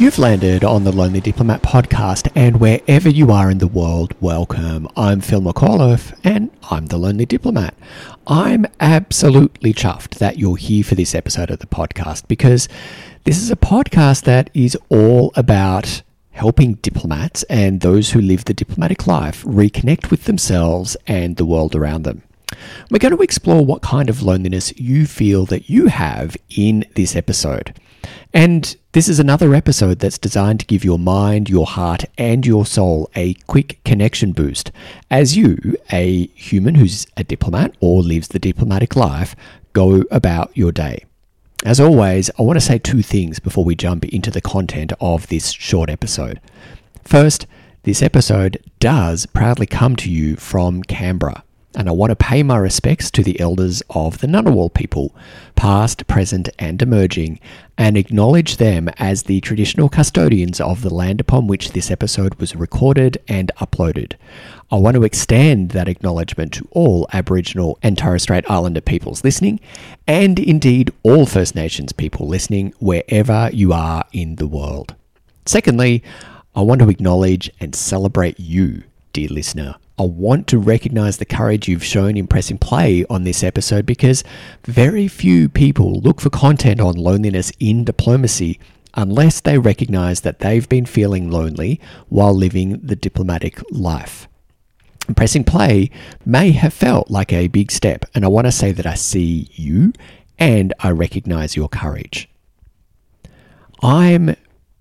You've landed on the Lonely Diplomat podcast, and wherever you are in the world, welcome. I'm Phil McAuliffe, and I'm the Lonely Diplomat. I'm absolutely chuffed that you're here for this episode of the podcast because this is a podcast that is all about helping diplomats and those who live the diplomatic life reconnect with themselves and the world around them. We're going to explore what kind of loneliness you feel that you have in this episode. And this is another episode that's designed to give your mind, your heart, and your soul a quick connection boost as you, a human who's a diplomat or lives the diplomatic life, go about your day. As always, I want to say two things before we jump into the content of this short episode. First, this episode does proudly come to you from Canberra and I want to pay my respects to the elders of the Ngunnawal people, past, present, and emerging, and acknowledge them as the traditional custodians of the land upon which this episode was recorded and uploaded. I want to extend that acknowledgement to all Aboriginal and Torres Strait Islander peoples listening, and indeed all First Nations people listening wherever you are in the world. Secondly, I want to acknowledge and celebrate you, dear listener I want to recognize the courage you've shown in pressing play on this episode because very few people look for content on loneliness in diplomacy unless they recognize that they've been feeling lonely while living the diplomatic life. Pressing play may have felt like a big step, and I want to say that I see you and I recognize your courage. I'm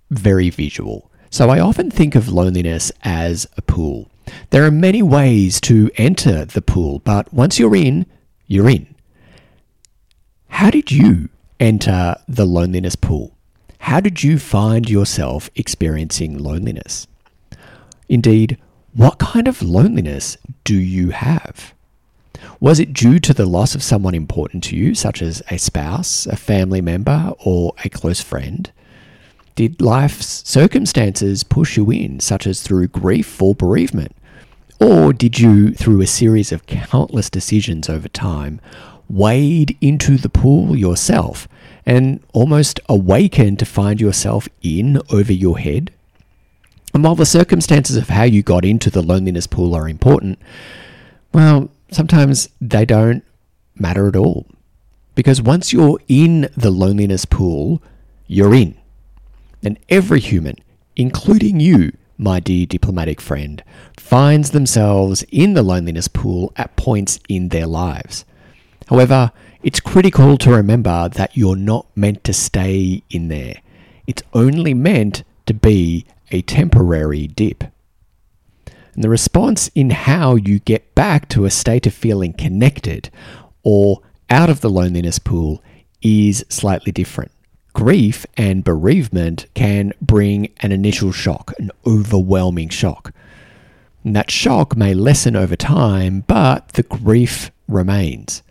very visual, so I often think of loneliness as a pool. There are many ways to enter the pool, but once you're in, you're in. How did you enter the loneliness pool? How did you find yourself experiencing loneliness? Indeed, what kind of loneliness do you have? Was it due to the loss of someone important to you, such as a spouse, a family member, or a close friend? Did life's circumstances push you in, such as through grief or bereavement? Or did you, through a series of countless decisions over time, wade into the pool yourself and almost awaken to find yourself in over your head? And while the circumstances of how you got into the loneliness pool are important, well, sometimes they don't matter at all. Because once you're in the loneliness pool, you're in. And every human, including you, my dear diplomatic friend, finds themselves in the loneliness pool at points in their lives. However, it's critical to remember that you're not meant to stay in there. It's only meant to be a temporary dip. And the response in how you get back to a state of feeling connected or out of the loneliness pool is slightly different. Grief and bereavement can bring an initial shock, an overwhelming shock. And that shock may lessen over time, but the grief remains.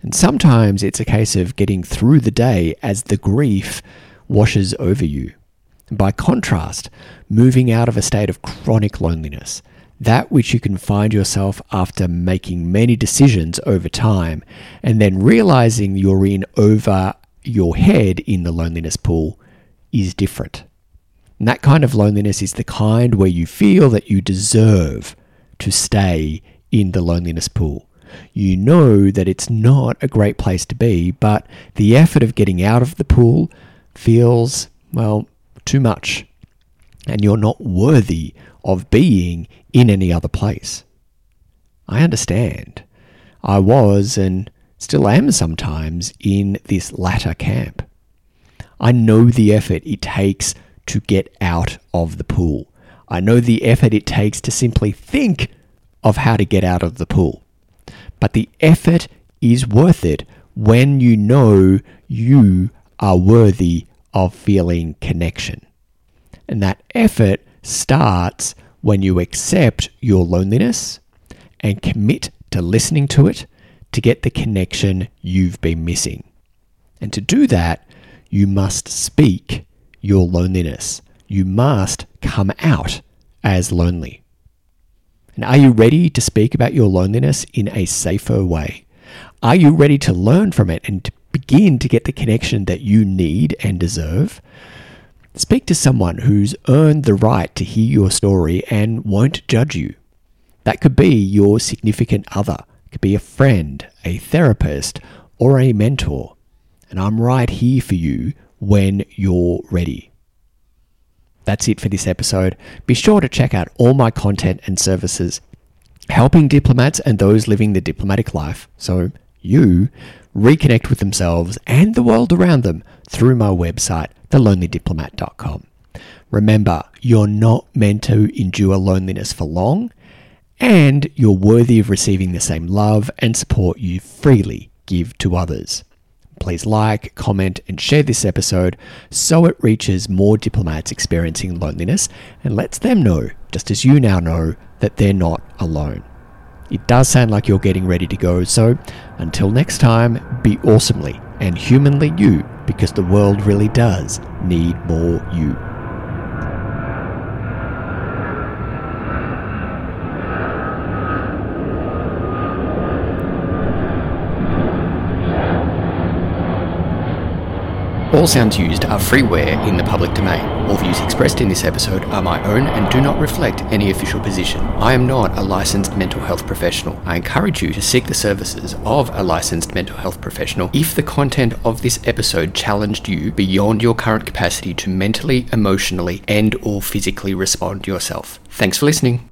And sometimes it's a case of getting through the day as the grief washes over you. by contrast, moving out of a state of chronic loneliness, that which you can find yourself after making many decisions over time, and then realizing you're in over your head in the loneliness pool is different. And that kind of loneliness is the kind where you feel that you deserve to stay in the loneliness pool. You know that it's not a great place to be, but the effort of getting out of the pool feels, well, too much. And you're not worthy of being in any other place. I understand. I was and still am sometimes in this latter camp. I know the effort it takes to get out of the pool. I know the effort it takes to simply think of how to get out of the pool. But the effort is worth it when you know you are worthy of feeling connection. And that effort starts when you accept your loneliness and commit to listening to it to get the connection you've been missing. And to do that, you must speak your loneliness. You must come out as lonely. And are you ready to speak about your loneliness in a safer way? Are you ready to learn from it and to begin to get the connection that you need and deserve? Speak to someone who's earned the right to hear your story and won't judge you. That could be your significant other, could be a friend, a therapist, or a mentor. And I'm right here for you when you're ready. That's it for this episode. Be sure to check out all my content and services helping diplomats and those living the diplomatic life so you reconnect with themselves and the world around them through my website, thelonelydiplomat.com. Remember, you're not meant to endure loneliness for long, and you're worthy of receiving the same love and support you freely give to others. Please like, comment, and share this episode so it reaches more diplomats experiencing loneliness and lets them know, just as you now know, that they're not alone. It does sound like you're getting ready to go, so until next time, be awesomely and humanly you because the world really does need more you. All sounds used are freeware in the public domain. All views expressed in this episode are my own and do not reflect any official position. I am not a licensed mental health professional. I encourage you to seek the services of a licensed mental health professional if the content of this episode challenged you beyond your current capacity to mentally, emotionally, and or physically respond yourself. Thanks for listening.